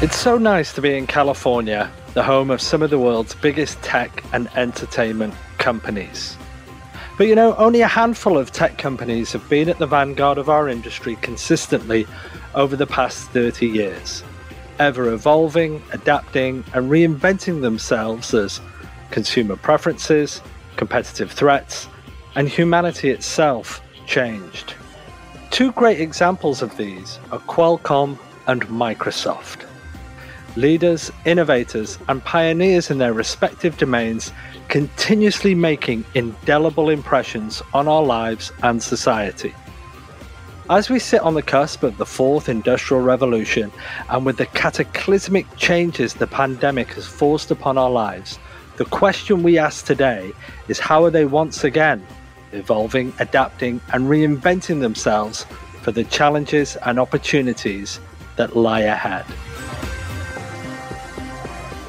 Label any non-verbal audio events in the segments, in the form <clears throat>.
It's so nice to be in California, the home of some of the world's biggest tech and entertainment companies. But you know, only a handful of tech companies have been at the vanguard of our industry consistently over the past 30 years, ever evolving, adapting, and reinventing themselves as consumer preferences, competitive threats, and humanity itself changed. Two great examples of these are Qualcomm and Microsoft. Leaders, innovators, and pioneers in their respective domains continuously making indelible impressions on our lives and society. As we sit on the cusp of the fourth industrial revolution, and with the cataclysmic changes the pandemic has forced upon our lives, the question we ask today is how are they once again evolving, adapting, and reinventing themselves for the challenges and opportunities that lie ahead?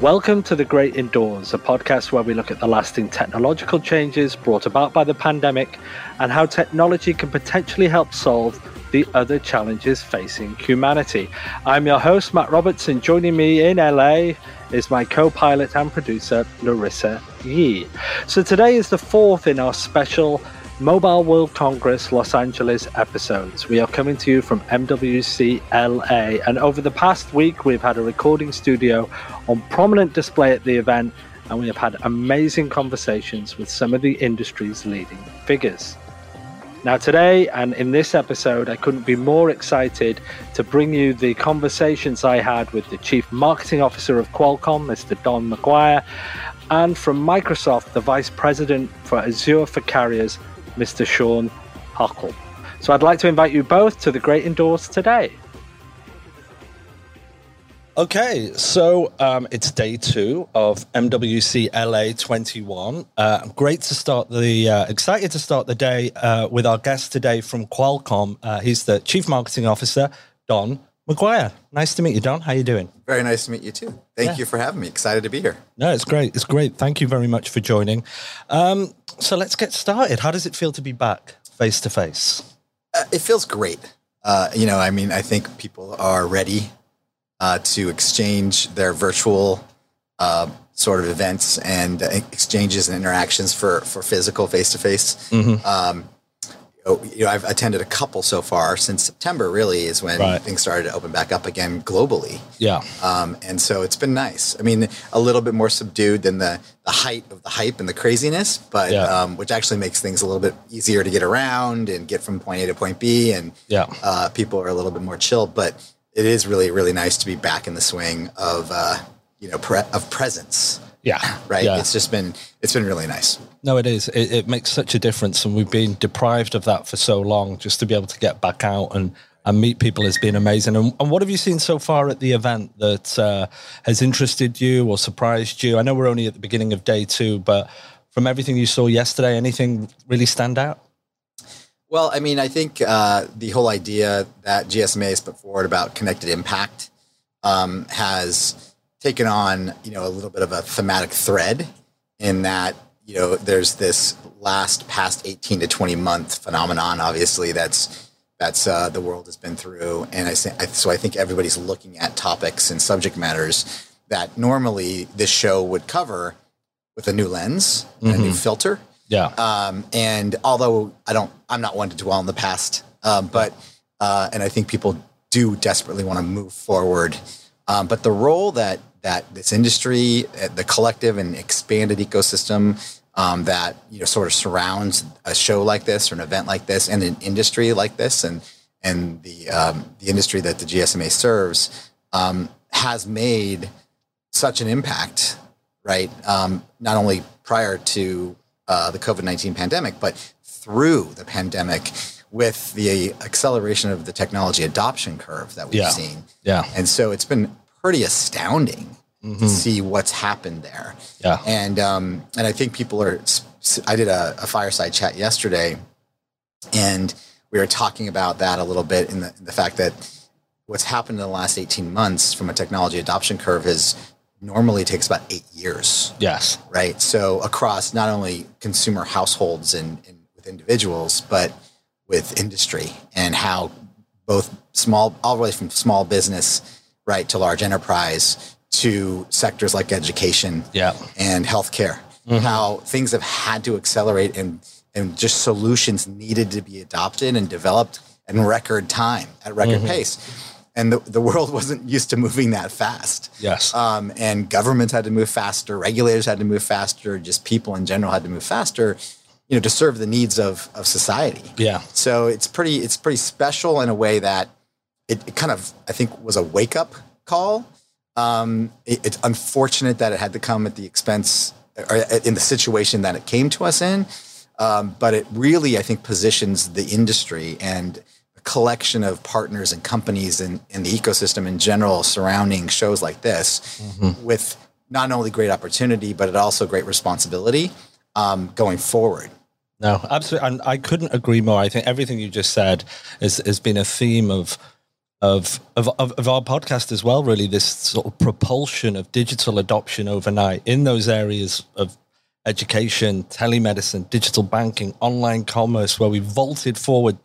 Welcome to The Great Indoors, a podcast where we look at the lasting technological changes brought about by the pandemic and how technology can potentially help solve the other challenges facing humanity. I'm your host, Matt Roberts, and joining me in LA is my co pilot and producer, Larissa Yee. So today is the fourth in our special Mobile World Congress Los Angeles episodes. We are coming to you from MWC LA, and over the past week, we've had a recording studio on prominent display at the event, and we have had amazing conversations with some of the industry's leading figures. Now, today and in this episode, I couldn't be more excited to bring you the conversations I had with the Chief Marketing Officer of Qualcomm, Mr. Don McGuire, and from Microsoft, the Vice President for Azure for Carriers, Mr. Shawn Hakl. So I'd like to invite you both to the Great Indoors today. Okay, so um, it's day two of MWC LA 21. Uh, great to start the, uh, excited to start the day uh, with our guest today from Qualcomm. Uh, he's the Chief Marketing Officer, Don McGuire. Nice to meet you, Don. How you doing? Very nice to meet you too. Thank yeah. you for having me. Excited to be here. No, it's great. It's great. Thank you very much for joining. Um, so let's get started. How does it feel to be back face to face? It feels great. Uh, you know, I mean, I think people are ready uh, to exchange their virtual uh, sort of events and exchanges and interactions for for physical face to face. Oh, you know, I've attended a couple so far since September. Really, is when right. things started to open back up again globally. Yeah, um, and so it's been nice. I mean, a little bit more subdued than the the height of the hype and the craziness, but yeah. um, which actually makes things a little bit easier to get around and get from point A to point B, and yeah, uh, people are a little bit more chill. But it is really really nice to be back in the swing of uh, you know pre- of presence. Yeah. Right. Yeah. It's just been it's been really nice. No, it is. It, it, makes such a difference, and we've been deprived of that for so long. Just to be able to get back out and and meet people has been amazing. And, and what have you seen so far at the event that uh, has interested you or surprised you? I know we're only at the beginning of day two, but from everything you saw yesterday, anything really stand out? Well, I mean, I think uh, the whole idea that GSMA has put forward about connected impact um, has taken on you know a little bit of a thematic thread in that you know there's this last past 18 to 20 month phenomenon obviously that's that's uh, the world has been through and I, say, so i think everybody's looking at topics and subject matters that normally this show would cover with a new lens mm-hmm. a new mm-hmm. filter yeah um, and although i don't i'm not one to dwell on the past um, but uh, and i think people do desperately want to move forward um, but the role that that this industry, uh, the collective and expanded ecosystem um, that you know sort of surrounds a show like this or an event like this and an industry like this and and the um, the industry that the GSMA serves um, has made such an impact, right? Um, not only prior to uh, the COVID nineteen pandemic, but through the pandemic with the acceleration of the technology adoption curve that we've yeah. seen. Yeah. And so it's been pretty astounding mm-hmm. to see what's happened there. Yeah. And um, and I think people are. I did a, a, fireside chat yesterday, and we were talking about that a little bit in the, in the fact that what's happened in the last 18 months from a technology adoption curve is normally takes about eight years. Yes. Right. So across not only consumer households and, and with individuals, but with industry and how both small, all the way from small business right, to large enterprise, to sectors like education Yeah. and healthcare. How things have had to accelerate and and just solutions needed to be adopted and developed in record time at record pace. And the, the world <laughs> wasn't used to moving that fast. Yes. Um, and governments had to move faster, regulators had to move faster, just people in general had to move faster, you know, to serve the needs of, of society. Yeah. So it's pretty it's pretty special in a way that it, it kind of I think was a wake up call. Um, it- it's unfortunate that it had to come at the expense or in the situation that it came to us in. Um, but it really I think positions the industry and a collection of partners and companies and, and the ecosystem in general surrounding shows like this with not only great opportunity but it also great responsibility um, going forward. No, absolutely. And I couldn't agree more. I think everything you just said has, has been a theme of, of, of, of, our podcast as well, really, this sort of propulsion of digital adoption overnight in those areas of education, telemedicine, digital banking, online commerce, where we vaulted forward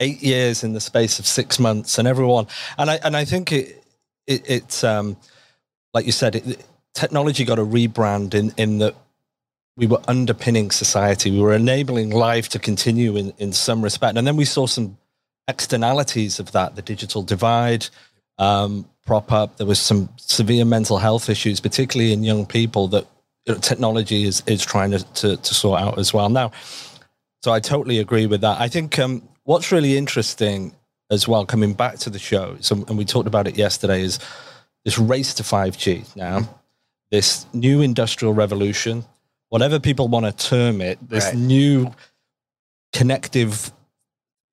eight years in the space of six months and everyone. And I, and I think it, it, it's, um, like you said, it, technology got a rebrand in, in that we were underpinning society. We were enabling life to continue in, in some respect. And then we saw some externalities of that, the digital divide um, prop up. There was some severe mental health issues, particularly in young people that technology is, is trying to, to, to sort out as well. Now, so I totally agree with that. I think um, what's really interesting as well, coming back to the show, so, and we talked about it yesterday, is this race to 5G now, this new industrial revolution, whatever people want to term it, this Right. new connective,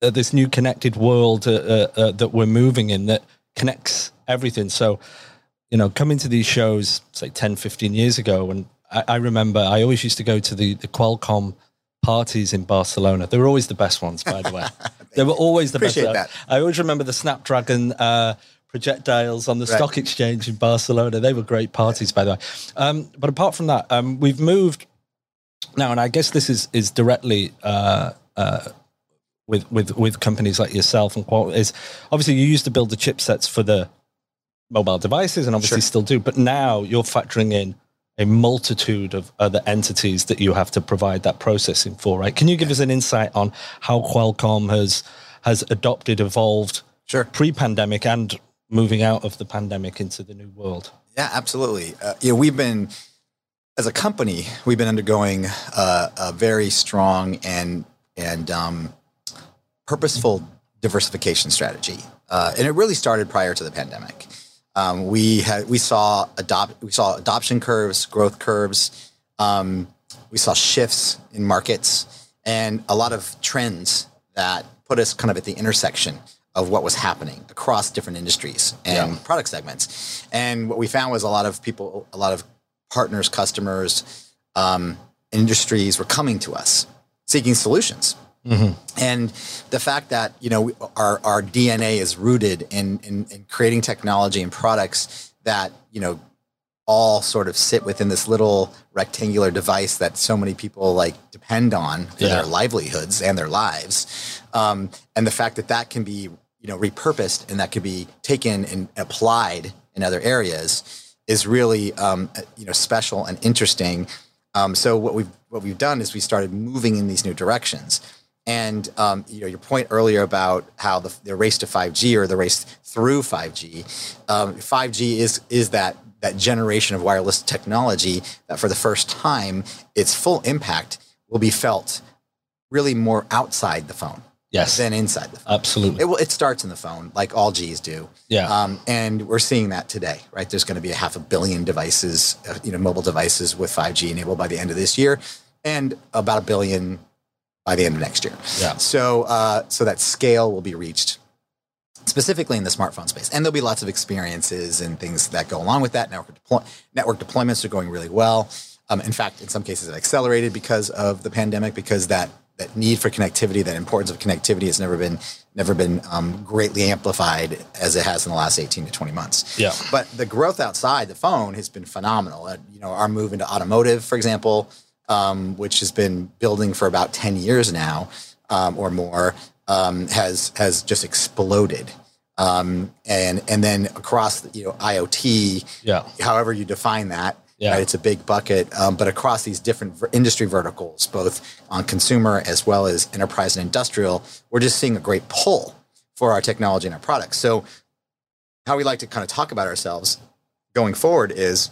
uh, this new connected world uh, uh, uh, that we're moving in that connects everything. So, you know, coming to these shows, say 10, 15 years ago, and I, I remember I always used to go to the, the Qualcomm parties in Barcelona. They were always the best ones, by the way. <laughs> they were always the Appreciate best. that. I always remember the Snapdragon uh, projectiles on the Right. stock exchange in Barcelona. They were great parties, by the way. Um, but apart from that, um, we've moved now, and I guess this is is directly uh, uh, with with with companies like yourself and Qual. Is obviously you used to build the chipsets for the mobile devices, and obviously Sure. still do. But now you're factoring in a multitude of other entities that you have to provide that processing for, right? Can you give us an insight on how Qualcomm has has adopted, evolved Sure. pre-pandemic and moving out of the pandemic into the new world? Yeah, absolutely. Uh, know, we've been, as a company, we've been undergoing uh, a very strong and and um, purposeful diversification strategy, uh, and it really started prior to the pandemic. Um, we had we saw adopt we saw adoption curves, growth curves. Um, we saw shifts in markets and a lot of trends that put us kind of at the intersection of what was happening across different industries and Yeah. product segments. And what we found was a lot of people, a lot of partners, customers, um, industries were coming to us seeking solutions. And the fact that you know our our DNA is rooted in, in in creating technology and products that you know all sort of sit within this little rectangular device that so many people like depend on for Yeah. their livelihoods and their lives, um, and the fact that that can be you know repurposed and that can be taken and applied in other areas is really um, you know special and interesting. Um, so what we've what we've done is we started moving in these new directions. And um, you know your point earlier about how the, the race to 5G or the race through 5G, um, 5G is is that that generation of wireless technology that for the first time its full impact will be felt really more outside the phone Yes, than inside the phone. absolutely. It, will- it starts in the phone, like all G's do. Yeah. Um, and we're seeing that today, right? There's going to be a half a billion devices, uh, you know, mobile devices with 5G enabled by the end of this year, and about a billion by the end of next year. Yeah. So, uh, so that scale will be reached specifically in the smartphone space, and there'll be lots of experiences and things that go along with that. Network deploy- network deployments are going really well. Um, in fact, in some cases, have accelerated because of the pandemic, because that that need for connectivity, that importance of connectivity, has never been never been um, greatly amplified as it has in the last eighteen to twenty months. Yeah. But the growth outside the phone has been phenomenal. Uh, you know, our move into automotive, for example, um, which has been building for about ten years now um, or more, um, has has just exploded. um, and and then across you know IoT, Yeah. however you define that. Yeah. Right, it's a big bucket, um, but across these different ver- industry verticals, both on consumer as well as enterprise and industrial, we're just seeing a great pull for our technology and our products. So, how we like to kind of talk about ourselves going forward is,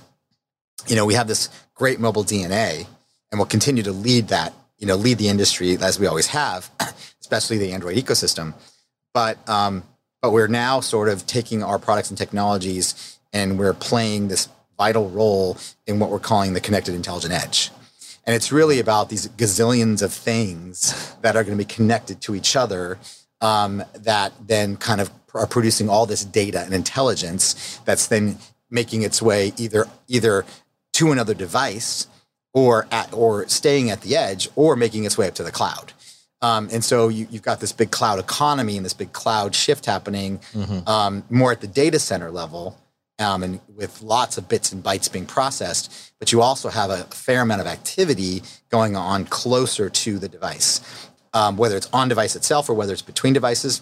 you know, we have this great mobile DNA, and we'll continue to lead that, you know, lead the industry as we always have, <clears throat> especially the Android ecosystem. But um, but we're now sort of taking our products and technologies and we're playing this vital role in what we're calling the connected intelligent edge. And it's really about these gazillions of things that are going to be connected to each other um, that then kind of are producing all this data and intelligence that's then making its way either either to another device or at, or staying at the edge or making its way up to the cloud. Um, and so you, you've got this big cloud economy and this big cloud shift happening um, more at the data center level um, and with lots of bits and bytes being processed. But you also have a fair amount of activity going on closer to the device, um, whether it's on device itself or whether it's between devices.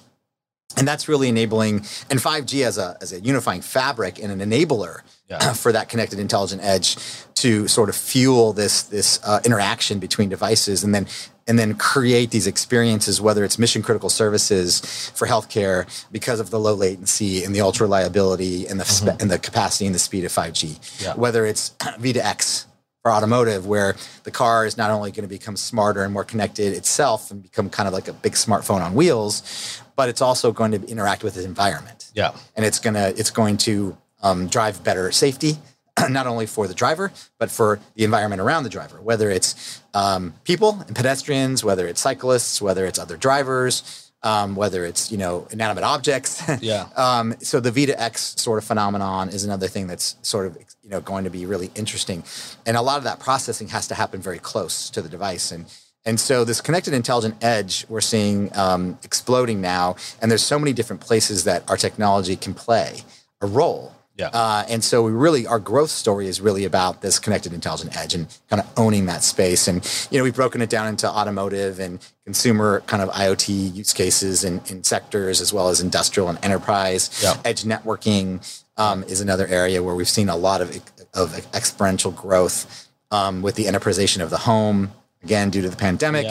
And that's really enabling, and 5G as a, as a unifying fabric and an enabler Yeah. <clears throat> for that connected intelligent edge to sort of fuel this, this uh, interaction between devices and then, and then create these experiences, whether it's mission critical services for healthcare because of the low latency and the ultra reliability and the, spe- and the capacity and the speed of 5G, Yeah. whether it's <clears throat> V2X for automotive, where the car is not only going to become smarter and more connected itself and become kind of like a big smartphone on wheels, but it's also going to interact with its environment. Yeah. And it's gonna it's going to um, drive better safety, <clears throat> not only for the driver but for the environment around the driver. Whether it's um, people and pedestrians, whether it's cyclists, whether it's other drivers, um, whether it's you know inanimate objects. <laughs> Yeah. Um, so the V to X sort of phenomenon is another thing that's sort of you know going to be really interesting, and a lot of that processing has to happen very close to the device, and and so this connected intelligent edge we're seeing um, exploding now, and there's so many different places that our technology can play a role. Yeah. Uh, and so we really, our growth story is really about this connected intelligent edge and kind of owning that space. And, you know, we've broken it down into automotive and consumer kind of IoT use cases and, and sectors, as well as industrial and enterprise. Yeah. Edge networking um, is another area where we've seen a lot of, of exponential growth um, with the enterprisation of the home, again, due to the pandemic.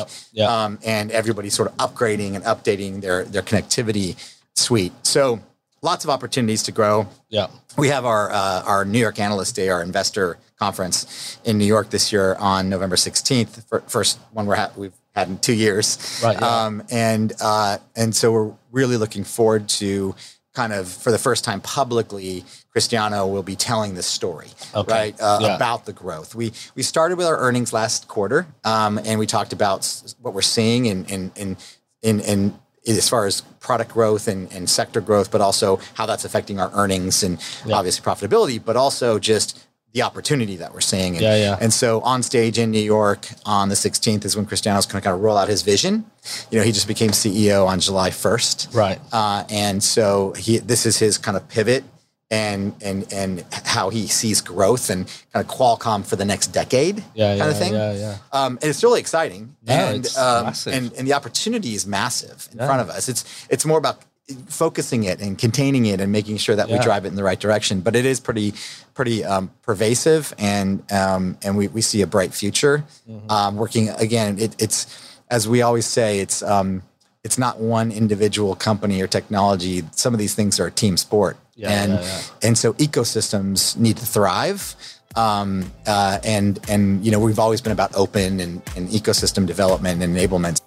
Um, and everybody sort of upgrading and updating their, their connectivity suite. So lots of opportunities to grow Yeah. we have our uh, our New York Analyst Day, our investor conference in New York this year on November sixteenth. First one we're ha- we've had in two years, Right, yeah. Um, and uh, and so we're really looking forward to kind of for the first time publicly, Cristiano will be telling this story, Okay, right, uh, yeah. about the growth. We we started with our earnings last quarter, um, and we talked about s- what we're seeing in in in in, in as far as product growth and, and sector growth, but also how that's affecting our earnings and obviously profitability, but also just the opportunity that we're seeing. And, Yeah, yeah. and so on stage in New York on the 16th is when Cristiano's going to kind of roll out his vision. You know, he just became CEO on July 1st. Right. Uh, and so he, this is his kind of pivot and, and, and how he sees growth and kind of Qualcomm for the next decade Yeah. kind yeah, of thing. Yeah. Yeah. Um, and it's really exciting. Yeah, and, it's um, massive. and and the opportunity is massive in front of us. It's it's more about focusing it and containing it and making sure that we drive it in the right direction. But it is pretty pretty um, pervasive, and um, and we, we see a bright future. Mm-hmm. Um, working again, it, it's as we always say, it's um, it's not one individual company or technology. Some of these things are a team sport, Yeah, and yeah, yeah. and so ecosystems need to thrive. Um, uh, and and you know we've always been about open and, and ecosystem development and enablement.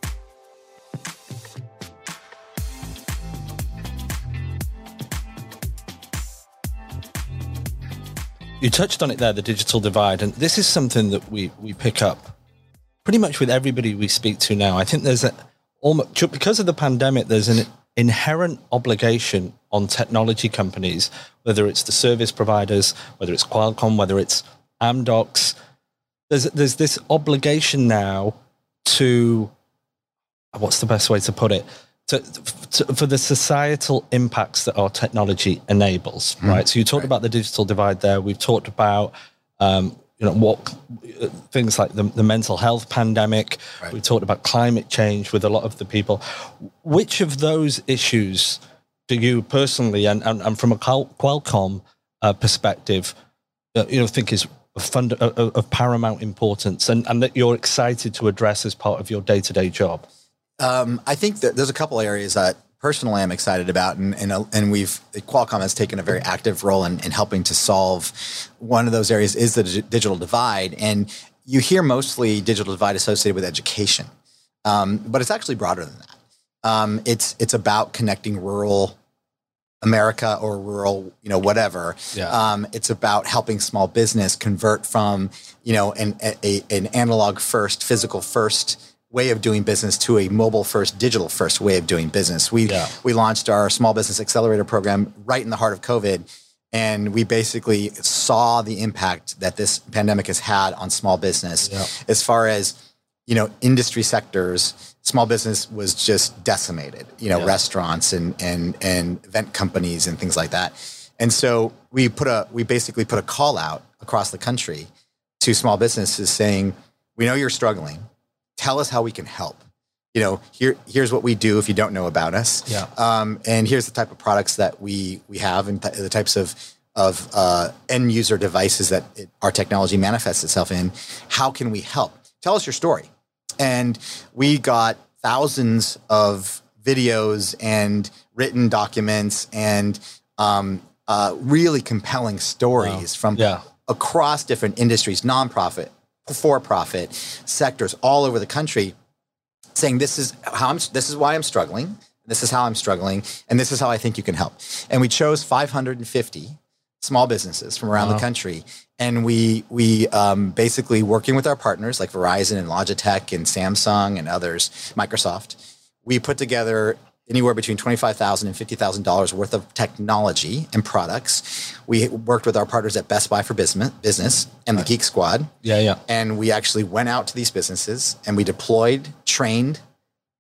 You touched on it there, the digital divide, and this is something that we we pick up pretty much with everybody we speak to now. I think there's a almost because of the pandemic, there's an inherent obligation on technology companies, whether it's the service providers, whether it's Qualcomm, whether it's Amdocs. There's there's this obligation now to what's the best way to put it? To, to, for the societal impacts that our technology enables right? So you talked about the digital divide there. We've talked about um, you know what things like the, the mental health pandemic. Right. we've talked about climate change with a lot of the people. Which of those issues do you personally, and, and, and from a Qualcomm uh, perspective, uh, you know, think is of, fund, of, of, paramount importance, and, and that you're excited to address as part of your day to day job? Um, I think that there's a couple areas that personally I'm excited about, and and, uh, and we've Qualcomm has taken a very active role in, in helping to solve one of those areas is the digital divide, and you hear mostly digital divide associated with education, um, but it's actually broader than that. Um, it's it's about connecting rural America or rural, you know, whatever. Yeah. Um, it's about helping small business convert from, you know, an a, an analog first, physical first way of doing business to a mobile first, digital first way of doing business. We yeah. we launched our small business accelerator program right in the heart of COVID, and we basically saw the impact that this pandemic has had on small business yeah. as far as you know industry sectors small business was just decimated you know yeah. restaurants and and and event companies and things like that. And so we put a we basically put a call out across the country to small businesses saying we know you're struggling. Tell us how we can help. You know here here's what we do if you don't know about us. Yeah. um, and here's the type of products that we we have and th- the types of of uh, end user devices that it, our technology manifests itself in. How can we help tell us your story and we got thousands of videos and written documents and um, uh, really compelling stories wow. from yeah. across different industries, nonprofit, for profit sectors all over the country saying this is how I'm this is why I'm struggling this is how I'm struggling and this is how I think you can help and we chose 550 small businesses from around wow. the country and we we um, basically working with our partners like Verizon and Logitech and Samsung and others, Microsoft. We put together anywhere between twenty-five thousand and fifty thousand dollars worth of technology and products. We worked with our partners at Best Buy for Business, business and the Geek Squad. Yeah, yeah. And we actually went out to these businesses and we deployed, trained,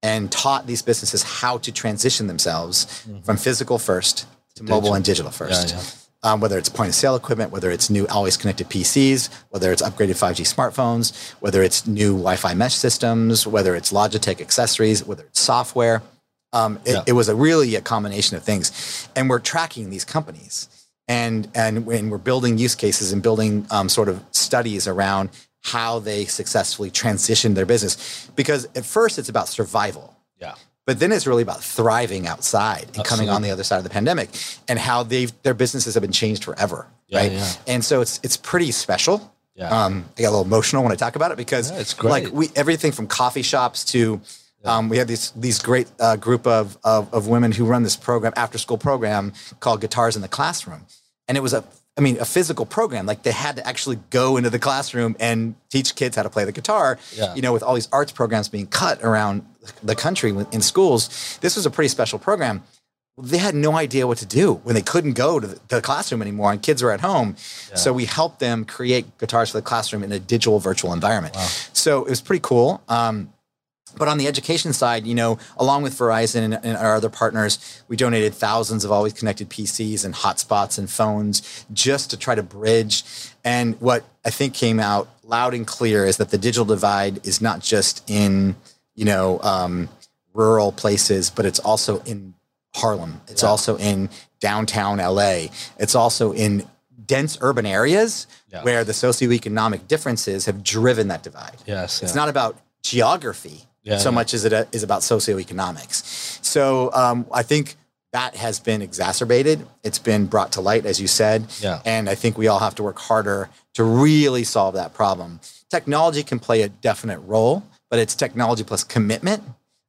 and taught these businesses how to transition themselves mm-hmm. from physical first to digital. mobile and digital first. Yeah, yeah um, whether it's point of sale equipment, whether it's new always connected PCs, whether it's upgraded 5G smartphones, whether it's new Wi Fi mesh systems, whether it's Logitech accessories, whether it's software. Um, it, yeah. it, was a really a combination of things. And we're tracking these companies and, and when we're building use cases and building um, sort of studies around how they successfully transition their business. Because at first it's about survival. Yeah. But then it's really about thriving outside and coming on the other side of the pandemic and how they've their businesses have been changed forever. Yeah, right. Yeah. And so it's it's pretty special. Yeah. Um, I get a little emotional when I talk about it because yeah, it's great. like we everything from coffee shops to um, we have these these great uh, group of, of, of women who run this program after school program called Guitars in the Classroom, and it was a I mean, a physical program. Like they had to actually go into the classroom and teach kids how to play the guitar. Yeah. You know, with all these arts programs being cut around the country in schools, this was a pretty special program. They had no idea what to do when they couldn't go to the classroom anymore and kids were at home. Yeah. So we helped them create guitars for the classroom in a digital virtual environment. Wow. So it was pretty cool. Um, but on the education side, you know, along with Verizon and, and, our other partners, we donated thousands of always connected PCs and hotspots and phones just to try to bridge. And what I think came out loud and clear is that the digital divide is not just in, you know, um, rural places, but it's also in Harlem. It's yeah. also in downtown LA. It's also in dense urban areas yeah. where the socioeconomic differences have driven that divide. Yes, it's not about geography yeah, so yeah. much as it uh, about socioeconomics. So um, I think that has been exacerbated. It's been brought to light, as you said. Yeah. And I think we all have to work harder to really solve that problem. Technology can play a definite role, but it's technology plus commitment.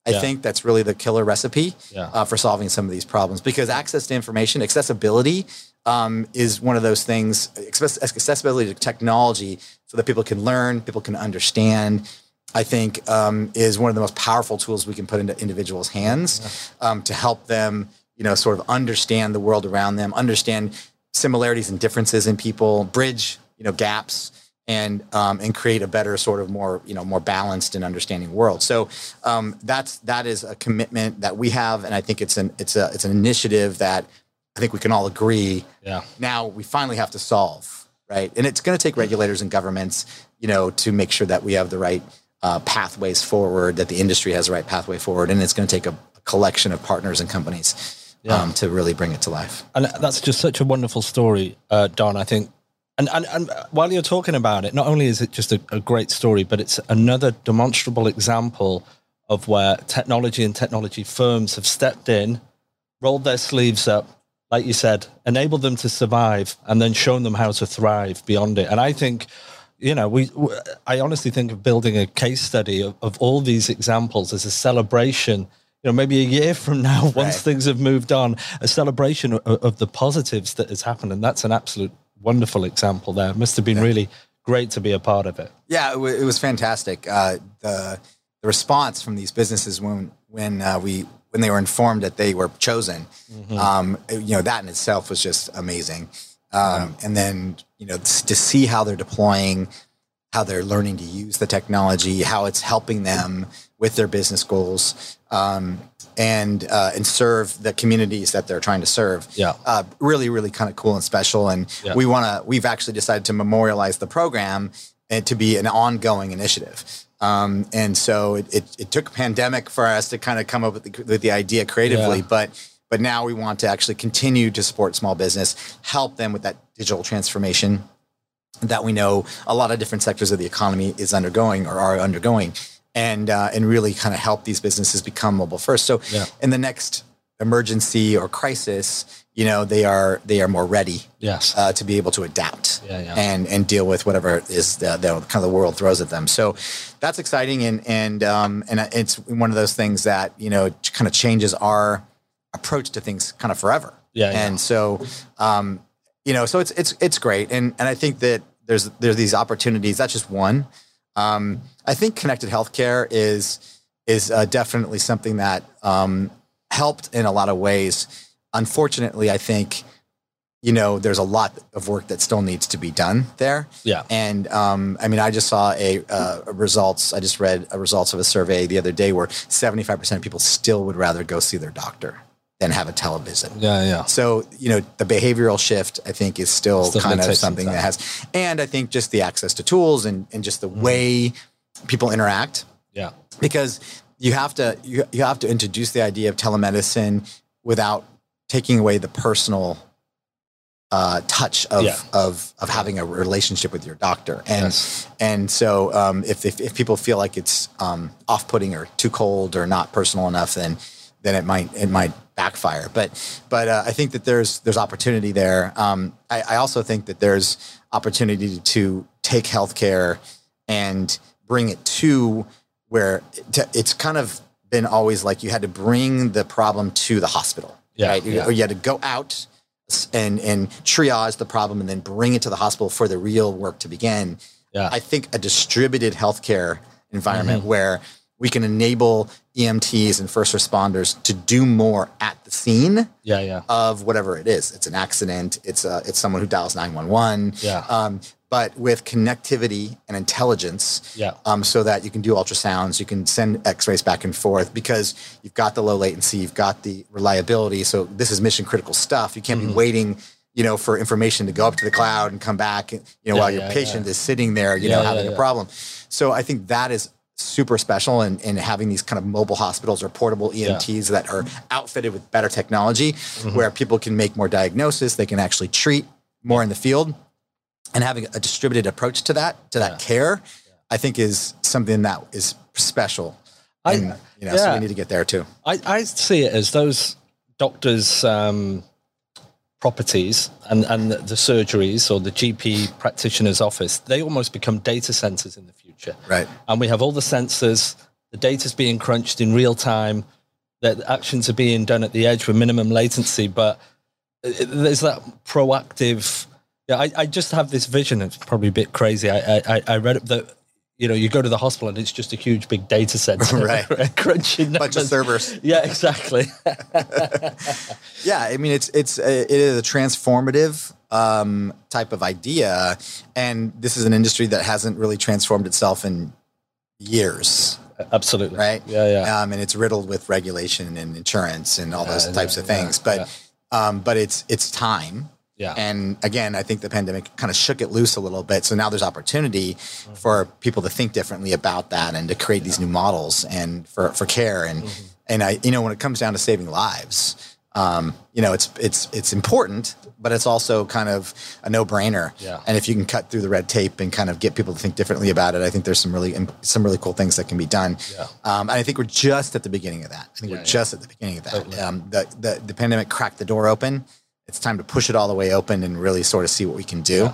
I yeah. think that's really the killer recipe yeah. uh, for solving some of these problems because access to information, accessibility um, is one of those things, accessibility to technology so that people can learn, people can understand, I think um, is one of the most powerful tools we can put into individuals' hands um, to help them, you know, sort of understand the world around them, understand similarities and differences in people, bridge, you know, gaps, and um, and create a better sort of more, you know, more balanced and understanding world. So um, that's that is a commitment that we have, and I think it's an it's a it's an initiative that I think we can all agree. Yeah. Now we finally have to solve, right? And it's going to take regulators and governments, you know, to make sure that we have the right uh, pathways forward, that the industry has the right pathway forward, and it's going to take a, a collection of partners and companies Yeah. um, to really bring it to life. And that's just such a wonderful story, uh, Don. I think, and, and and while you're talking about it, not only is it just a, a great story, but it's another demonstrable example of where technology and technology firms have stepped in, rolled their sleeves up, like you said, enabled them to survive, and then shown them how to thrive beyond it. And I think. You know, we. w- I honestly think of building a case study of, of all these examples as a celebration you know, maybe a year from now, <laughs> once Right. things have moved on, a celebration of, of the positives that has happened. And that's an absolute wonderful example there. It must have been really great to be a part of it. Yeah, it, wa- it was fantastic. Uh, the the response from these businesses when when uh, we when they were informed that they were chosen, um, you know, that in itself was just amazing. Um, And then you know to see how they're deploying, how they're learning to use the technology, how it's helping them with their business goals, um, and uh, and serve the communities that they're trying to serve. Yeah. uh, really, really kind of cool and special. And Yeah. we want to. We've actually decided to memorialize the program and to be an ongoing initiative. Um, and so it, it, it took pandemic for us to kind of come up with the, with the idea creatively, Yeah. but but now we want to actually continue to support small business, help them with that digital transformation that we know a lot of different sectors of the economy is undergoing or are undergoing, and uh, and really kind of help these businesses become mobile first. So Yeah. in the next emergency or crisis, you know, they are they are more ready Yes. uh, to be able to adapt Yeah, yeah. and and deal with whatever is the, the kind of the world throws at them. So that's exciting, and and um, and it's one of those things that you know kind of changes our approach to things kind of forever. Yeah, yeah. and so um, you know, so it's it's it's great, and and I think that there's there's these opportunities. That's just one. Um, I think connected healthcare is is uh, definitely something that um, helped in a lot of ways. Unfortunately, I think you know there's a lot of work that still needs to be done there. Yeah. And um, I mean, I just saw a, uh, a results. I just read a results of a survey the other day where 75 percent of people still would rather go see their doctor than have a television. yeah, yeah. So, you know, the behavioral shift, I think, is still Still kind of something that has, and I think just the access to tools and, and just the Mm-hmm. way people interact, Yeah. because you have to you, you have to introduce the idea of telemedicine without taking away the personal uh, touch of, Yeah. of of having a relationship with your doctor, and Yes. and so um, if, if if people feel like it's um, off putting or too cold or not personal enough, then then it might it might backfire. But but uh, I think that there's there's opportunity there. Um, I, I also think that there's opportunity to take healthcare and bring it to where to, it's kind of been always like you had to bring the problem to the hospital, Yeah, right? Yeah. or you had to go out and and triage the problem and then bring it to the hospital for the real work to begin. Yeah. I think a distributed healthcare environment Mm-hmm. where we can enable EMTs and first responders to do more at the scene Yeah, yeah. of whatever it is. It's an accident. It's a, it's someone who dials nine one one. Yeah. Um, but with connectivity and intelligence, Yeah. um, so that you can do ultrasounds, you can send X-rays back and forth because you've got the low latency, you've got the reliability. So this is mission critical stuff. You can't Mm-hmm. be waiting, you know, for information to go up to the cloud and come back, you know, Yeah, while your yeah, patient yeah. is sitting there, you know, having a problem. So I think that is super special and in, having these kind of mobile hospitals or portable EMTs that are outfitted with better technology Mm-hmm. where people can make more diagnosis, they can actually treat more in the field and having a distributed approach to that, to that Yeah. care, I think is something that is special. I- And, you know, so yeah. we need to get there too. I, I see it as those doctors' um, properties and, and the, surgeries or the GP practitioner's office, they almost become data centers in the future. Right. And we have all the sensors, the data's being crunched in real time, the actions are being done at the edge with minimum latency, but there's that proactive. Yeah, I, I just have this vision. It's probably a bit crazy. I, I, I read that you know you go to the hospital and it's just a huge big data center, <laughs> Right. <laughs> crunching Bunch of servers. <laughs> Yeah, exactly. Yeah, I mean it's it's a, it is a transformative um, type of idea, and this is an industry that hasn't really transformed itself in years, Absolutely. right? Yeah, yeah. Um, and it's riddled with regulation and insurance and all those Yeah, types yeah, of things. yeah, but um, but it's it's time. Yeah. And again, I think the pandemic kind of shook it loose a little bit. So now there's opportunity Mm-hmm. for people to think differently about that and to create these new models and for, for care. And Mm-hmm. and I you know when it comes down to saving lives, um, you know, it's it's it's important, but it's also kind of a no brainer. Yeah. And if you can cut through the red tape and kind of get people to think differently about it, I think there's some really some really cool things that can be done. Yeah. Um, and I think we're just at the beginning of that. I think Yeah, we're yeah. just at the beginning of that. Totally. Um, the, the the pandemic cracked the door open. It's time to push it all the way open and really sort of see what we can do.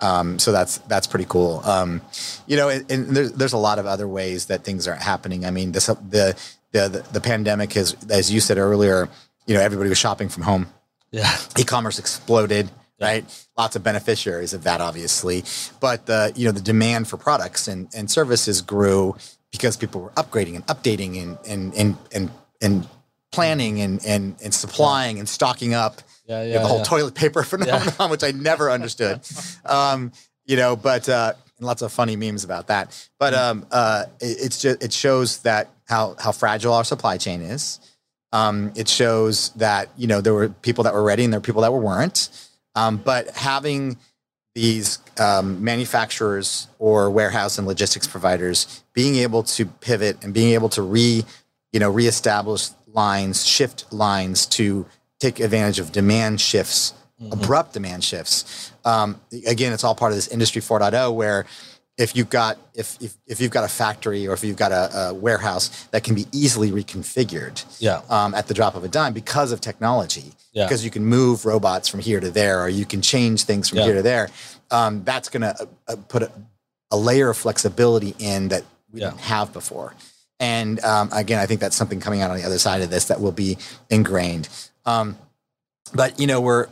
Um, so that's that's pretty cool. Um, you know, and, and there's there's a lot of other ways that things are happening. I mean, this the the the, the pandemic has, as you said earlier, you know, everybody was shopping from home Yeah. e-commerce exploded right lots of beneficiaries of that obviously but the you know the demand for products and, and services grew because people were upgrading and updating and and and and, and planning and, and and supplying and stocking up Yeah, You know, the whole yeah. toilet paper <laughs> phenomenon which i never understood. <laughs> Um, you know but uh, and lots of funny memes about that. But um, uh, it, it's just it shows that how how fragile our supply chain is. Um, it shows that you know there were people that were ready and there were people that were weren't. Um, but having these um, manufacturers or warehouse and logistics providers being able to pivot and being able to re you know reestablish lines, shift lines to take advantage of demand shifts, abrupt demand shifts. Um, again, it's all part of this industry 4.0 where if you've got if, if if you've got a factory or if you've got a, a warehouse that can be easily reconfigured Yeah. um, at the drop of a dime because of technology. Yeah. Because you can move robots from here to there, or you can change things from Yeah. here to there. Um, that's going to uh, uh, put a, a layer of flexibility in that we didn't have before. And um, again, I think that's something coming out on the other side of this that will be ingrained. Um, but you know, we're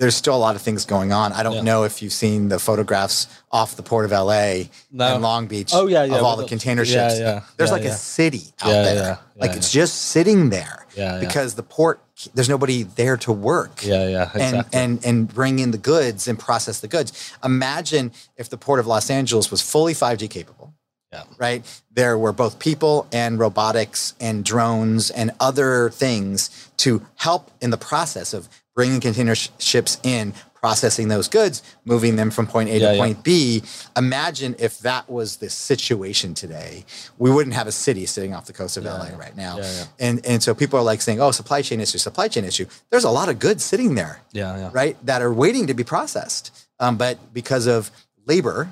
there's still a lot of things going on. I don't Yeah. know if you've seen the photographs off the port of LA No. and Long Beach Oh, yeah, yeah, of all the the- container ships. There's like a city out there. yeah, like it's just sitting there because the port there's nobody there to work. Yeah, yeah, And, exactly. and and bring in the goods and process the goods. Imagine if the port of Los Angeles was fully 5G capable Yeah. right? There were both people and robotics and drones and other things to help in the process of bringing container sh- ships in, processing those goods, moving them from point A Yeah, to yeah. point B. Imagine if that was the situation today. We wouldn't have a city sitting off the coast of LA right now. Yeah, yeah. And and so people are like saying, "Oh, supply chain issue, supply chain issue." There's a lot of goods sitting there Yeah, yeah. right, that are waiting to be processed. Um, but because of labor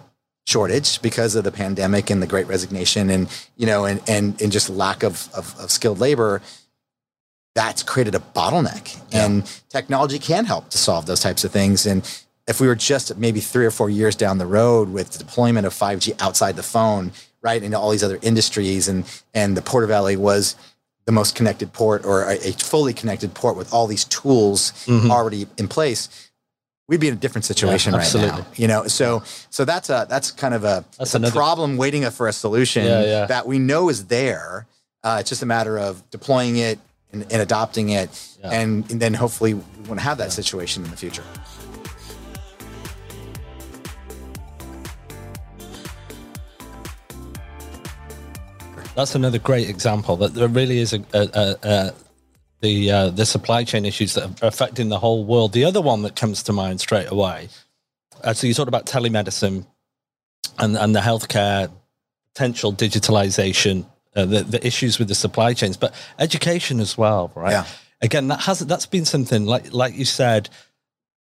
shortage, because of the pandemic and the great resignation and, you know, and, and, and just lack of, of, of skilled labor, that's created a bottleneck. And technology can help to solve those types of things. And if we were just maybe three or four years down the road with the deployment of 5G outside the phone, right, into all these other industries, and, and the Port of LA was the most connected port or a, a fully connected port with all these tools mm-hmm. already in place, we'd be in a different situation right absolutely. now. You know, so so that's a that's kind of a, That's a another- problem waiting for a solution Yeah, yeah. that we know is there. Uh, it's just a matter of deploying it and, and adopting it, Yeah. and, and then hopefully we won't have that situation in the future. That's another great example that there really is a, a, a, a the uh, the supply chain issues that are affecting the whole world. The other one that comes to mind straight away. Uh, so you talked about telemedicine and and the healthcare potential digitalization, uh, the the issues with the supply chains, but education as well, right? Yeah. Again, that hasn't that's been something like like you said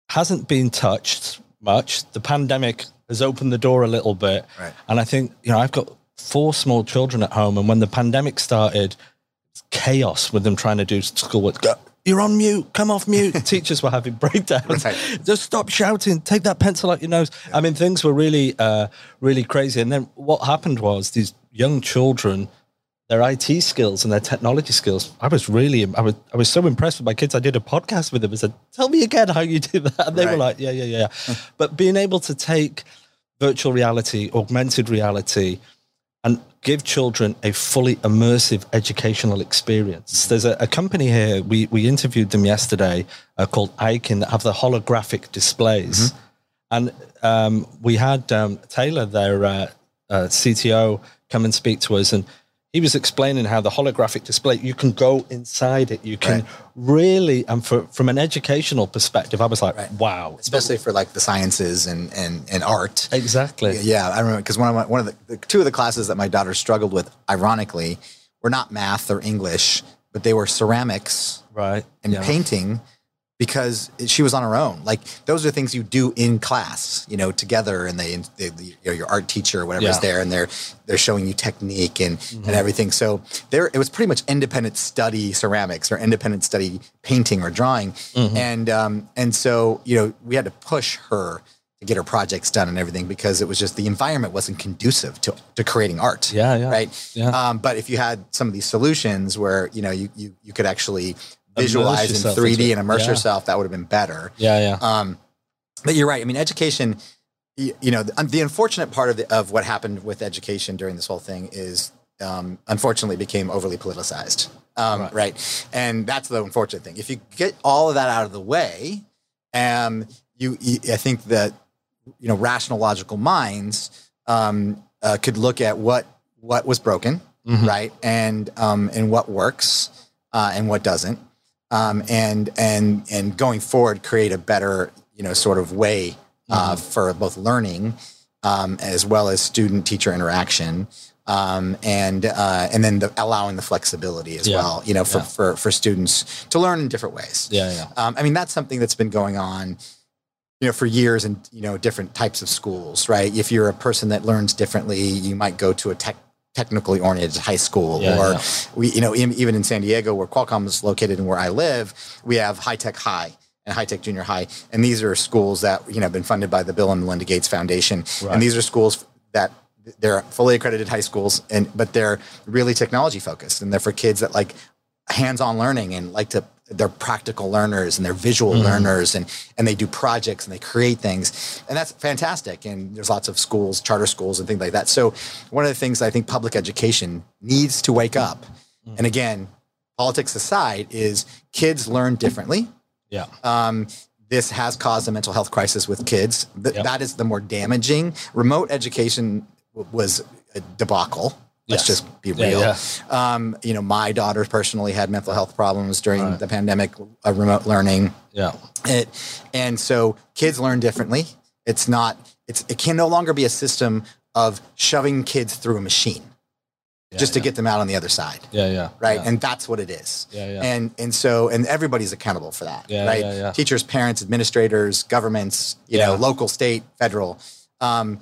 hasn't been touched much. The pandemic has opened the door a little bit. Right. And I think, you know, I've got four small children at home. And when the pandemic started, chaos with them trying to do schoolwork. You're on mute. Come off mute. <laughs> Teachers were having breakdowns. Right. <laughs> Just stop shouting. Take that pencil out your nose. I mean, things were really, uh, really crazy. And then what happened was these young children, their IT skills and their technology skills. I was really, I was, I was so impressed with my kids. I did a podcast with them. I said, "Tell me again how you did that." And they were like, "Yeah, yeah, yeah." <laughs> but being able to take virtual reality, augmented reality, and give children a fully immersive educational experience. There's a, a company here. We we interviewed them yesterday uh, called IKIN that have the holographic displays, and um, we had um, Taylor, their uh, uh, CTO, come and speak to us, and he was explaining how the holographic display you can go inside it. You can Right. really, and for, from an educational perspective, I was like, Right. wow, Especially for like the sciences and, and, and art. exactly, Yeah, I remember because one of my, one of the, the two of the classes that my daughter struggled with, ironically, were not math or English, but they were ceramics Right. and yeah. painting because she was on her own. Like those are things you do in class, you know, together, and they, they you know, your art teacher or whatever is there, and they're they're showing you technique and Mm-hmm. and everything. So there, it was pretty much independent study ceramics or independent study painting or drawing, Mm-hmm. and um and so you know we had to push her to get her projects done and everything because it was just the environment wasn't conducive to to creating art. Yeah, yeah. Right. Yeah. Um, but if you had some of these solutions where you know you you you could actually visualize in 3D and immerse Yeah. yourself, that would have been better. Yeah, yeah. Um, but you're right. I mean, education. You, you know, the, the unfortunate part of the, of what happened with education during this whole thing is, um, unfortunately, became overly politicized. Um, right. and that's the unfortunate thing. If you get all of that out of the way, um, you, you I think that you know rational, logical minds um, uh, could look at what what was broken, right, and um, and what works uh, and what doesn't, um, and and and going forward, create a better you know sort of way uh, for both learning um, as well as student teacher interaction. Um, and uh, and then the, allowing the flexibility as Yeah. well, you know, for, Yeah. for for students to learn in different ways. Yeah, yeah. Um, I mean, that's something that's been going on, you know, for years in you know different types of schools, right? If you're a person that learns differently, you might go to a tech technically oriented high school, Yeah, or yeah. we, you know, even in San Diego, where Qualcomm is located and where I live, we have high tech high. And high tech junior high, and these are schools that you know have been funded by the Bill and Melinda Gates Foundation, Right. and these are schools that they're fully accredited high schools, and but they're really technology focused, and they're for kids that like hands-on learning and like to they're practical learners and they're visual Mm-hmm. learners and and they do projects and they create things and that's fantastic and there's lots of schools charter schools and things like that so one of the things i think public education needs to wake up Mm-hmm. and again politics aside is kids learn differently Yeah. um, this has caused a mental health crisis with kids. Th- Yep. That is the more damaging. Remote education w- was a debacle. Let's Yes. just be real. yeah. Um, you know, my daughter personally had mental health problems during the pandemic, uh, remote learning. Yeah. It, and so kids learn differently. It's not. It's it can no longer be a system of shoving kids through a machine just to get them out on the other side Yeah, yeah. right? Yeah. And that's what it is. Yeah, yeah. And and so and everybody's accountable for that, Yeah, right? yeah, yeah. Teachers, parents, administrators, governments, you know, local, state, federal. Um,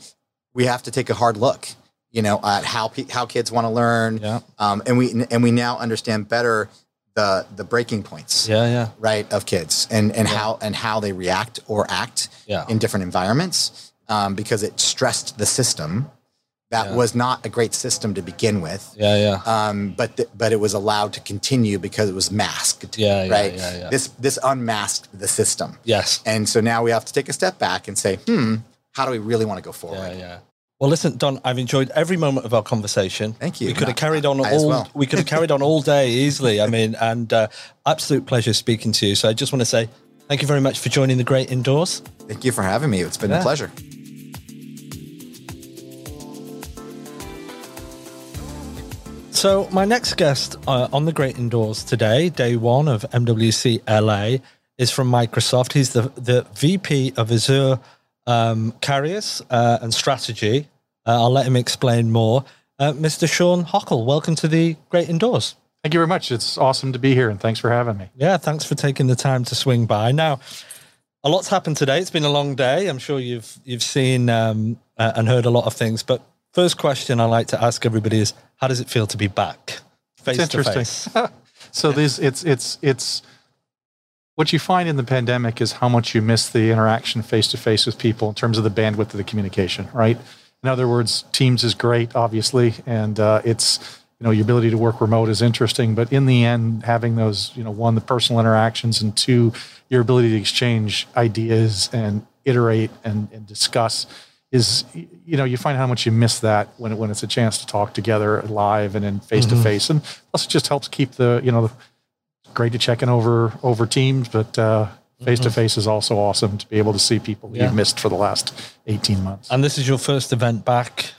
we have to take a hard look, you know, at how how kids want to learn, Yeah. um, and we and we now understand better the the breaking points, Yeah, yeah. right, of kids and and how and how they react or act Yeah. in different environments, um, because it stressed the system. That Yeah. was not a great system to begin with Yeah, yeah. um, but th- but it was allowed to continue because it was masked. Yeah, yeah, right. yeah, yeah. This this unmasked the system, Yes. and so now we have to take a step back and say, hmm, how do we really want to go forward? Yeah, yeah. Well, listen, Don. I've enjoyed every moment of our conversation. Thank you. We could have carried on I all. well. We could have <laughs> carried on all day easily. I mean, and uh, absolute pleasure speaking to you. So I just want to say thank you very much for joining the Great Indoors. Thank you for having me. It's been Yeah. a pleasure. So my next guest uh, on the Great Indoors today, day one of MWC LA, is from Microsoft. He's the the VP of Azure um, Carriers uh, and Strategy. Uh, I'll let him explain more. Uh, Mr. Shawn Hakl, welcome to the Great Indoors. Thank you very much. It's awesome to be here, and thanks for having me. Yeah, thanks for taking the time to swing by. Now, a lot's happened today. It's been a long day. I'm sure you've you've seen um, uh, and heard a lot of things. But first question I like to ask everybody is, how does it feel to be back, face It's to interesting. face? <laughs> So these, it's it's it's what you find in the pandemic is how much you miss the interaction face to face with people in terms of the bandwidth of the communication. Right. In other words, Teams is great, obviously, and uh, it's you know your ability to work remote is interesting. But in the end, having those you know one the personal interactions and two your ability to exchange ideas and iterate and, and discuss is you know you find how much you miss that when it, when it's a chance to talk together live and in face to face and plus it just helps keep the you know the, great to check in over over teams but uh face to face is also awesome to be able to see people Yeah. you've missed for the last 18 months And this is your first event back.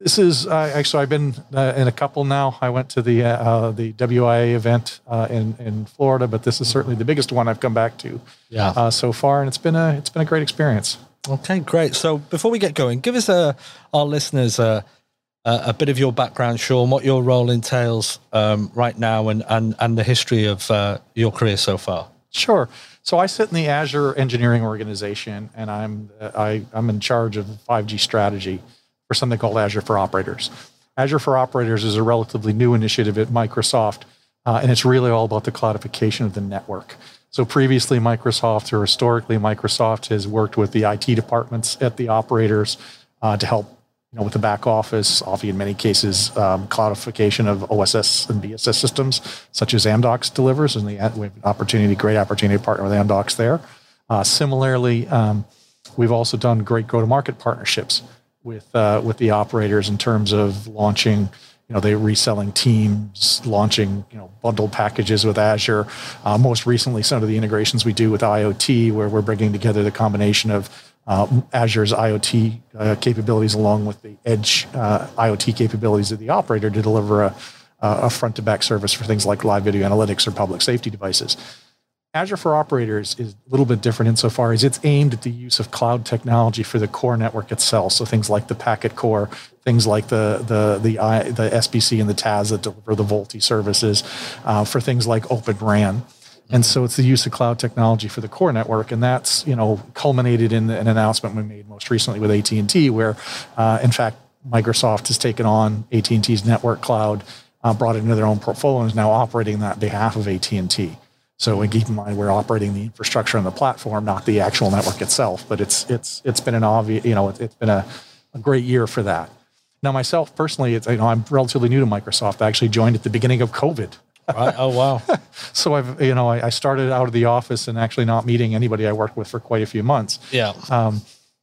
this is uh, actually I've been uh, in a couple now. I went to the uh, uh, the WIA event uh, in in Florida, but this is certainly the biggest one I've come back to Yeah. uh, so far, and it's been a it's been a great experience. Okay, great. So before we get going, give us uh, our listeners a, uh, a bit of your background, Shawn, what your role entails um, right now, and and and the history of uh, your career so far. Sure. So I sit in the Azure engineering organization, and I'm I, I'm in charge of 5G strategy for something called Azure for Operators. Azure for Operators is a relatively new initiative at Microsoft, uh, and it's really all about the cloudification of the network. So previously, Microsoft or historically, Microsoft has worked with the IT departments at the operators uh, to help you know, with the back office, often in many cases, um, cloudification of OSS and BSS systems, such as Amdocs delivers, and the, we have an opportunity, great opportunity to partner with Amdocs there. Uh, similarly, um, we've also done great go-to-market partnerships with uh, with the operators in terms of launching you know, they're reselling teams, launching, you know, bundled packages with Azure. Uh, most recently, some of the integrations we do with IoT, where we're bringing together the combination of uh, Azure's IoT uh, capabilities along with the edge uh, IoT capabilities of the operator to deliver a, a front to back service for things like live video analytics or public safety devices. Azure for Operators is a little bit different insofar as it's aimed at the use of cloud technology for the core network itself. So things like the packet core, things like the the the, I, the SBC and the TAS that deliver the VoLTE services, uh, for things like Open RAN. And so it's the use of cloud technology for the core network, and that's you know culminated in an announcement we made most recently with AT and T, where uh, in fact Microsoft has taken on AT and T's network cloud, uh, brought it into their own portfolio, and is now operating that behalf of AT and T. So and keep in mind we're operating the infrastructure and the platform, not the actual network itself. But it's it's it's been an obvious, you know, it, has been a, a, great year for that. Now myself personally, it's, you know, I'm relatively new to Microsoft. I actually joined at the beginning of COVID. Right. Oh wow. <laughs> so I've you know I, I, started out of the office and actually not meeting anybody I worked with for quite a few months. Yeah. Um,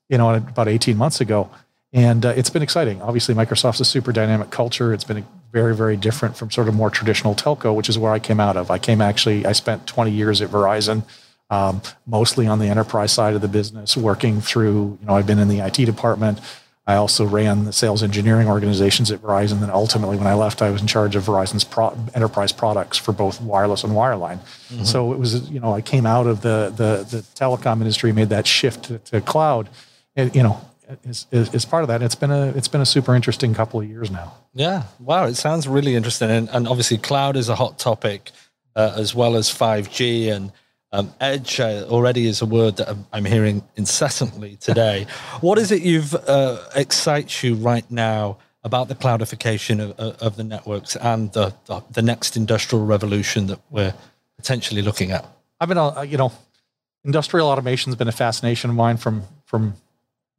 you know, about 18 months ago, and uh, it's been exciting. Obviously, Microsoft's a super dynamic culture. It's been very, very different from sort of more traditional telco, which is where I came out of. I came actually, I spent 20 years at Verizon, um, mostly on the enterprise side of the business, working through, you know, I've been in the IT department. I also ran the sales engineering organizations at Verizon. Then ultimately, when I left, I was in charge of Verizon's pro- enterprise products for both wireless and wireline. Mm-hmm. So it was, you know, I came out of the the, the telecom industry, made that shift to, to cloud, and you know, is, is, is, part of that. It's been a it's been a super interesting couple of years now. Yeah, wow, it sounds really interesting, and, and obviously cloud is a hot topic uh, as well as five G and um, edge uh, already is a word that I'm, I'm hearing incessantly <laughs> today. what is it you've uh, excites you right now about the cloudification of, of the networks and the, the, the next industrial revolution that we're potentially looking at? I've been, uh, you know, industrial automation has been a fascination of mine from from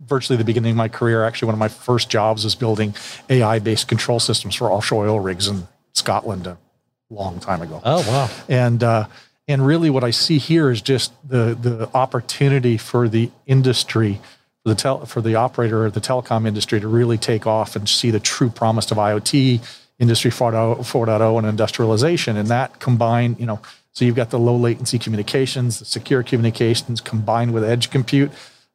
virtually the beginning of my career. Actually, one of my first jobs was building AI based control systems for offshore oil rigs in Scotland a long time ago. Oh, wow. And, uh, and really, what I see here is just the, the opportunity for the industry, for the, tel- for the operator of the telecom industry to really take off and see the true promise of IoT, Industry 4.0, and industrialization. And that combined, you know, so you've got the low latency communications, the secure communications combined with edge compute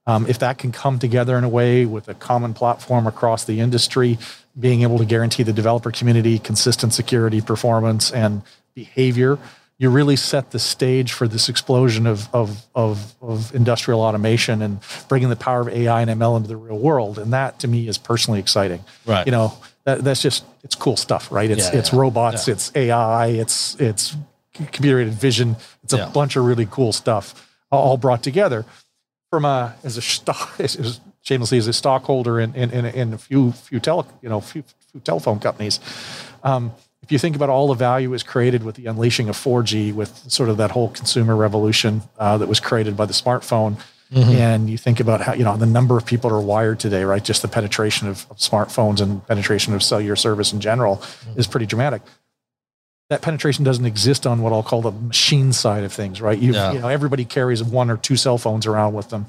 um, if that can come together in a way with a common platform across the industry, being able to guarantee the developer community consistent security, performance, and behavior, you really set the stage for this explosion of, of, of, of, industrial automation and bringing the power of AI and ML into the real world. And that to me is personally exciting. Right. You know, that, that's just, it's cool stuff, right? It's, yeah, it's yeah. robots, yeah. it's AI, it's, it's computer aided vision. It's a bunch of really cool stuff all brought together from a as a stock <laughs> as, shamelessly as a stockholder in in, in, in a few few tele you know few, few telephone companies. Um, if you think about all the value was created with the unleashing of 4G, with sort of that whole consumer revolution uh, that was created by the smartphone, mm-hmm. and you think about how you know the number of people are wired today, right? Just the penetration of, of smartphones and penetration of cellular service in general mm-hmm. is pretty dramatic that penetration doesn't exist on what I'll call the machine side of things, right? You, yeah. you know, everybody carries one or two cell phones around with them.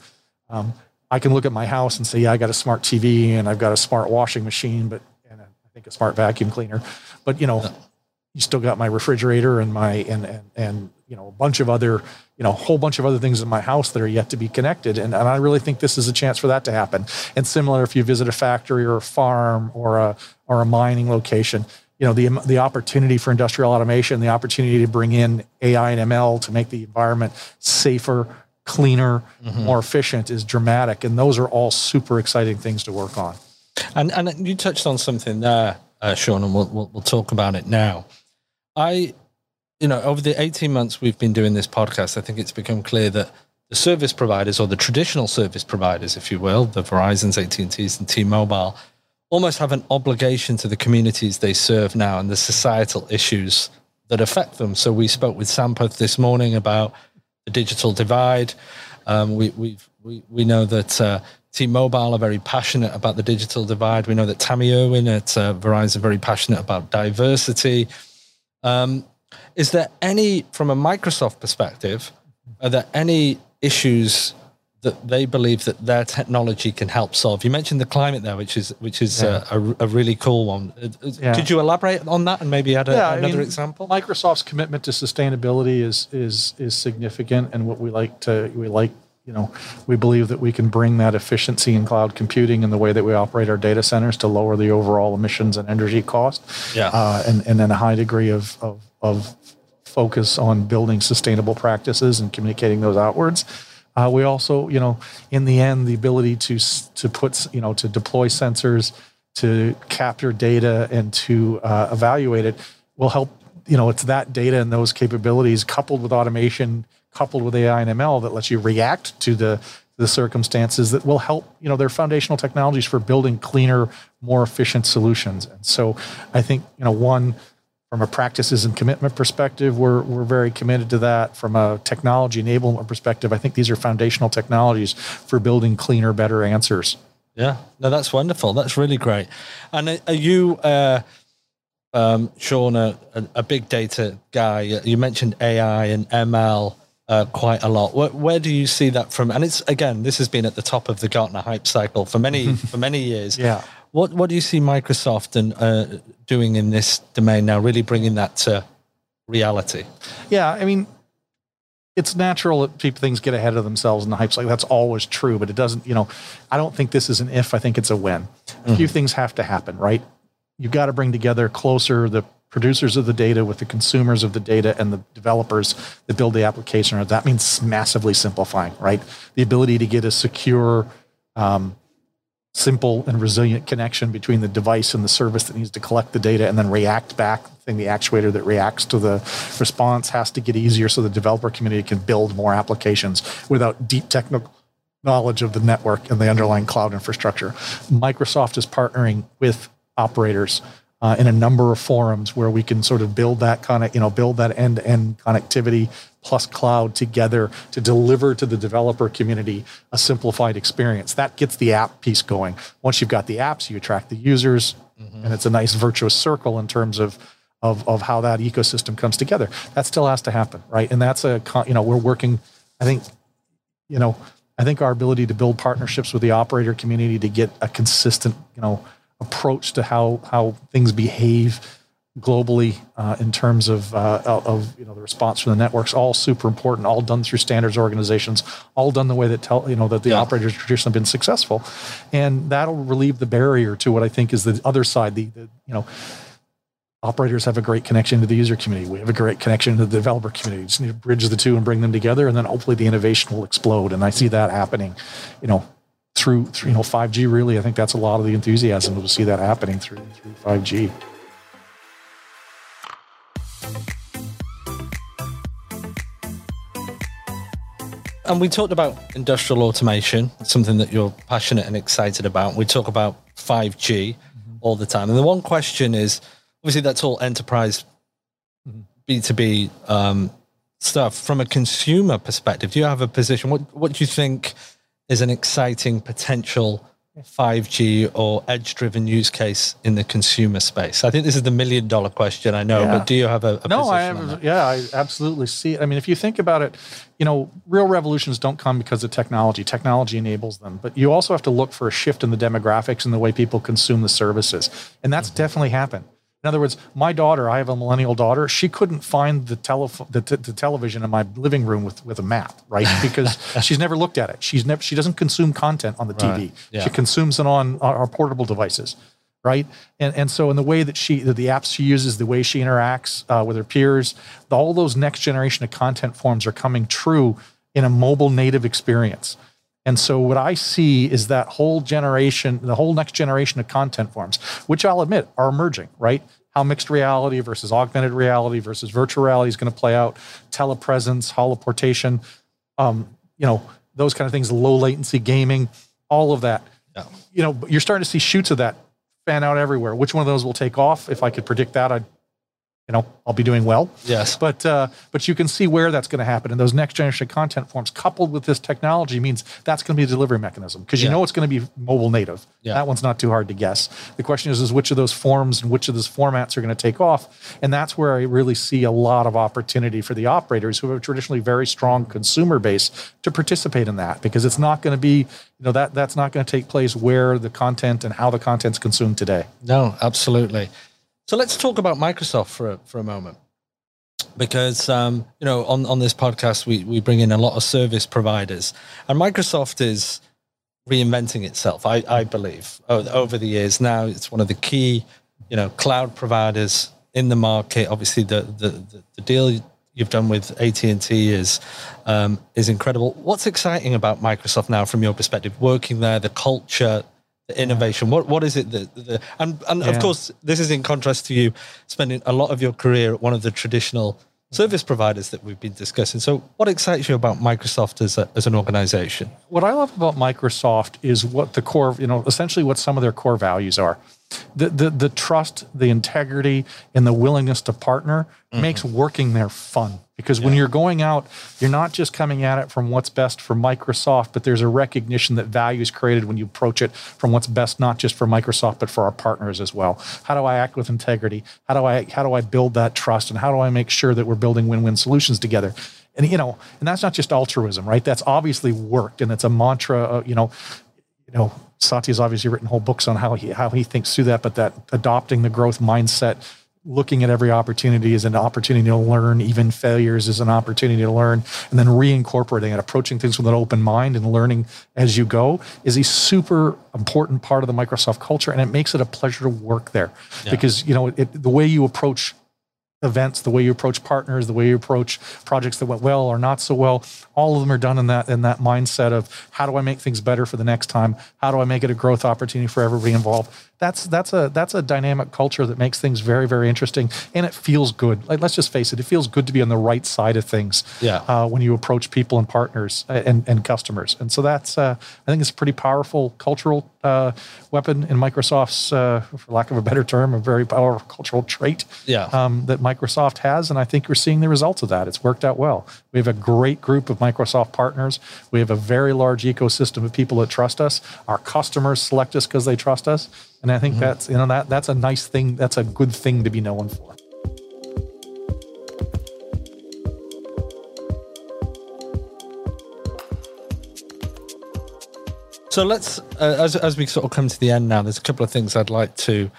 Um, I can look at my house and say, yeah, I got a smart TV and I've got a smart washing machine, but and I think a smart vacuum cleaner. But you know, yeah. you still got my refrigerator and my and and and you know a bunch of other you know a whole bunch of other things in my house that are yet to be connected. And, and I really think this is a chance for that to happen. And similar, if you visit a factory or a farm or a or a mining location you know the the opportunity for industrial automation, the opportunity to bring in AI and ML to make the environment safer, cleaner, mm-hmm. more efficient is dramatic, and those are all super exciting things to work on. And and you touched on something there, uh, Shawn, and we'll, we'll we'll talk about it now. I, you know, over the eighteen months we've been doing this podcast, I think it's become clear that the service providers or the traditional service providers, if you will, the Verizon's, AT&T's and T-Mobile, almost have an obligation to the communities they serve now and the societal issues that affect them. So we spoke with Sampath this morning about the digital divide. Um, we, we we, know that uh, T-Mobile are very passionate about the digital divide. We know that Tami Erwin at uh, Verizon are very passionate about diversity. Um, is there any, from a Microsoft perspective, are there any issues that they believe that their technology can help solve. You mentioned the climate there, which is which is yeah. a, a, a, really cool one. Uh, uh, yeah. Could you elaborate on that and maybe add a, yeah, another I mean, example? Microsoft's commitment to sustainability is is is significant, and what we like to we like. You know, we believe that we can bring that efficiency in cloud computing in the way that we operate our data centers to lower the overall emissions and energy cost. Yeah, uh, and and then a high degree of, of of focus on building sustainable practices and communicating those outwards. Uh, we also, you know, in the end, the ability to to put, you know, to deploy sensors, to capture data, and to uh, evaluate it will help. You know, it's that data and those capabilities coupled with automation, coupled with AI and ML that lets you react to the the circumstances that will help. You know, they're foundational technologies for building cleaner, more efficient solutions. And so, I think you know one from a practices and commitment perspective, we're, we're very committed to that. From a technology enablement perspective, I think these are foundational technologies for building cleaner, better answers. Yeah, no, that's wonderful. That's really great. And are you, uh, um, Shawn, a, a, big data guy? You mentioned AI and ML uh, quite a lot. Where, where, do you see that from? And it's again, this has been at the top of the Gartner hype cycle for many <laughs> for many years. Yeah. What what do you see Microsoft and uh, doing in this domain now? Really bringing that to reality. Yeah, I mean, it's natural that people things get ahead of themselves and the hype's like that's always true, but it doesn't. You know, I don't think this is an if. I think it's a when. A mm-hmm. few things have to happen, right? You've got to bring together closer the producers of the data with the consumers of the data and the developers that build the application. That means massively simplifying, right? The ability to get a secure um, simple and resilient connection between the device and the service that needs to collect the data and then react back. The thing the actuator that reacts to the response has to get easier so the developer community can build more applications without deep technical knowledge of the network and the underlying cloud infrastructure. Microsoft is partnering with operators uh, in a number of forums where we can sort of build that kind of you know build that end to end connectivity plus cloud together to deliver to the developer community a simplified experience. That gets the app piece going. Once you've got the apps, you attract the users, mm-hmm. and it's a nice virtuous circle in terms of, of, of how that ecosystem comes together. That still has to happen, right? And that's a, you know, we're working, I think, you know, I think our ability to build partnerships with the operator community to get a consistent, you know, approach to how, how things behave globally uh, in terms of, uh, of you know the response from the networks all super important all done through standards organizations all done the way that tell you know that the yeah. operators traditionally been successful. And that'll relieve the barrier to what i think is the other side the, the you know operators have a great connection to the user community. We have a great connection to the developer community. Just need to bridge the two and bring them together and then hopefully the innovation will explode. And i see that happening you know through, through you know 5g really. I think that's a lot of the enthusiasm to see that happening through through 5g and we talked about industrial automation, something that you're passionate and excited about. We talk about 5G mm-hmm. all the time. And the one question is obviously, that's all enterprise B2B um, stuff. From a consumer perspective, do you have a position? What, what do you think is an exciting potential 5G or edge driven use case in the consumer space? I think this is the million dollar question, I know, yeah. but do you have a, a no? I have, yeah, I absolutely see it. I mean, if you think about it, you know, real revolutions don't come because of technology. Technology enables them, but you also have to look for a shift in the demographics and the way people consume the services, and that's mm-hmm. definitely happened. In other words, my daughter, I have a millennial daughter. She couldn't find the, telephone, the, t- the television in my living room with, with a map, right? Because <laughs> she's never looked at it. She's never she doesn't consume content on the right. TV. Yeah. She consumes it on our, portable devices, right? And and so in the way that she the, the apps she uses, the way she interacts uh, with her peers, all those next generation of content forms are coming true in a mobile native experience. And so what I see is that whole generation, the whole next generation of content forms, which I'll admit are emerging, right? How mixed reality versus augmented reality versus virtual reality is going to play out, telepresence, holoportation, um, you know, those kind of things, low latency gaming, all of that. Yeah. You know, you're starting to see shoots of that fan out everywhere. Which one of those will take off? If I could predict that, I'd you know I'll be doing well. Yes. But uh, but you can see where that's going to happen, and those next generation content forms coupled with this technology means that's going to be a delivery mechanism because you Yeah. know it's going to be mobile native. Yeah. That one's not too hard to guess. The question is is which of those forms and which of those formats are going to take off, and that's where I really see a lot of opportunity for the operators who have a traditionally very strong consumer base to participate in that because it's not going to be you know that that's not going to take place where the content and how the content's consumed today. No, absolutely. So let's talk about Microsoft for a, for a moment, because um, you know on on this podcast we we bring in a lot of service providers, and Microsoft is reinventing itself. I I believe over the years now it's one of the key you know cloud providers in the market. Obviously the the the, deal you've done with AT and T is um, is incredible. What's exciting about Microsoft now, from your perspective, working there, the culture, the innovation? What what is it that the and and Yeah. of course this is in contrast to you spending a lot of your career at one of the traditional service providers that we've been discussing. So what excites you about Microsoft as a, as an organization? what I love about Microsoft is what the core, you know, essentially what some of their core values are. The the, the trust, the integrity, and the willingness to partner makes working there fun. Because when you're going out, you're not just coming at it from what's best for Microsoft, but there's a recognition that value is created when you approach it from what's best not just for Microsoft but for our partners as well. How do I act with integrity? How do I how do I build that trust? And how do I make sure that we're building win-win solutions together? And you know, and that's not just altruism, right? That's obviously worked, and it's a mantra. Uh, you know, you know, Satya's obviously written whole books on how he how he thinks through that. But that adopting the growth mindset, looking at every opportunity as an opportunity to learn, even failures as an opportunity to learn, and then reincorporating it, approaching things with an open mind and learning as you go is a super important part of the Microsoft culture, and it makes it a pleasure to work there because you know it, the way you approach events, the way you approach partners, the way you approach projects that went well or not so well, all of them are done in that in that mindset of how do I make things better for the next time? How do I make it a growth opportunity for everybody involved? That's that's a that's a dynamic culture that makes things very very interesting and it feels good. Like let's just face it, it feels good to be on the right side of things. Yeah. Uh, when you approach people and partners uh, and and customers, and so that's uh, I think it's a pretty powerful cultural uh, weapon in Microsoft's, uh, for lack of a better term, a very powerful cultural trait Yeah. um, that Microsoft has, and I think we're seeing the results of that. It's worked out well. We have a great group of Microsoft partners. We have a very large ecosystem of people that trust us. Our customers select us because they trust us, and I think that's you know that that's a nice thing. That's a good thing to be known for. So let's, uh, as as we sort of come to the end now, there's a couple of things I'd like to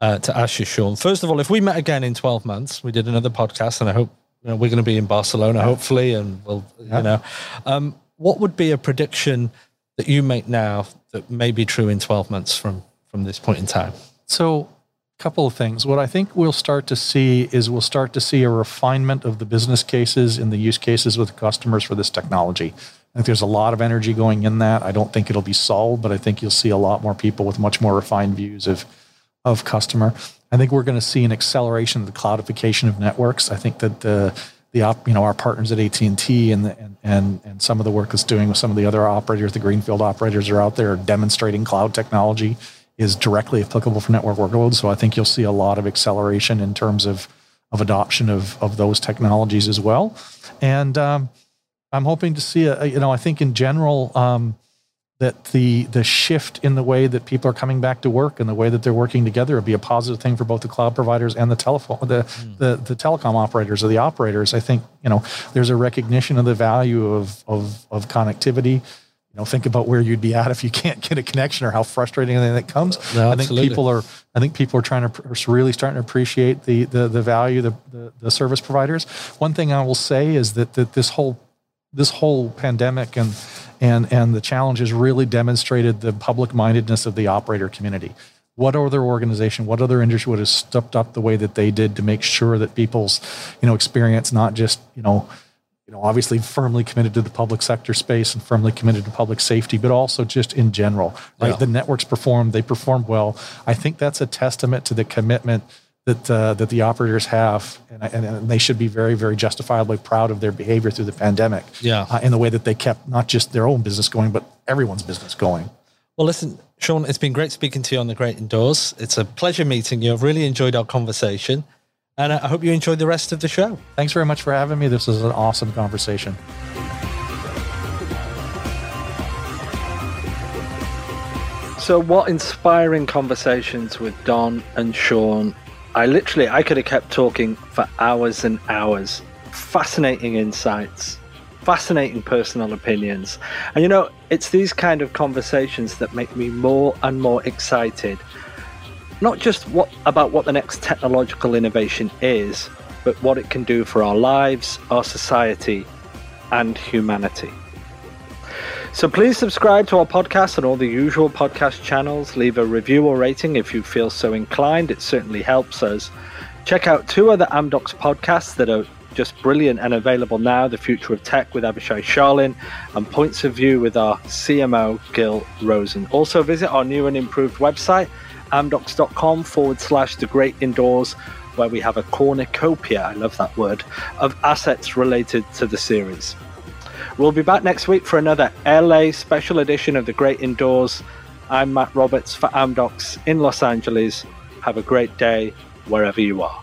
uh, to ask you, Shawn. First of all, if we met again in 12 months, we did another podcast, and I hope you know, we're going to be in Barcelona, hopefully, and we'll, Yeah. you know, um, what would be a prediction that you make now that may be true in 12 months from from this point in time? So, a couple of things. What I think we'll start to see is we'll start to see a refinement of the business cases and the use cases with customers for this technology. I think there's a lot of energy going in that. I don't think it'll be solved, but I think you'll see a lot more people with much more refined views of of customer. I think we're going to see an acceleration of the cloudification of networks. I think that the the op, you know our partners at AT and T and and and and some of the work that's doing with some of the other operators, the greenfield operators are out there demonstrating cloud technology is directly applicable for network workloads. So I think you'll see a lot of acceleration in terms of of adoption of of those technologies as well. And um, I'm hoping to see a, you know I think in general um, that the the shift in the way that people are coming back to work and the way that they're working together will be a positive thing for both the cloud providers and the telephone the, the the telecom operators or the operators. I think you know there's a recognition of the value of of of connectivity. You know, think about where you'd be at if you <laughs> can't get a connection or how frustrating that comes. No, I think absolutely. people are I think people are trying to are really starting to appreciate the the the value the, the the service providers. One thing I will say is that that this whole this whole pandemic and and and the challenges really demonstrated the public mindedness of the operator community. What other organization, what other industry would have stepped up the way that they did to make sure that people's, you know, experience not just you know you know, obviously firmly committed to the public sector space and firmly committed to public safety, but also just in general, right? Yeah. The networks performed, they performed well. I think that's a testament to the commitment that uh, that the operators have, and, and, and, they should be very, very justifiably proud of their behavior through the pandemic. Yeah, uh, in the way that they kept not just their own business going, but everyone's business going. Well, listen, Shawn, it's been great speaking to you on the Great Indoors. It's a pleasure meeting you. I've really enjoyed our conversation, and I hope you enjoyed the rest of the show. Thanks very much for having me. This was an awesome conversation. So, what inspiring conversations with Don and Shawn I literally I could have kept talking for hours and hours. Fascinating insights, fascinating personal opinions. And you know, it's these kind of conversations that make me more and more excited. Not just what about what the next technological innovation is, but what it can do for our lives, our society, and humanity. So please subscribe to our podcast on all the usual podcast channels. Leave a review or rating if you feel so inclined. It certainly helps us. Check out two other Amdocs podcasts that are just brilliant and available now The Future of Tech with Avishai Sharlin and Points of View with our CMO, Gil Rosen. Also, visit our new and improved website, amdocs.com forward slash the great indoors, where we have a cornucopia, I love that word, of assets related to the series. We'll be back next week for another LA special edition of The Great Indoors. I'm Matt Roberts for Amdocs in Los Angeles. Have a great day wherever you are.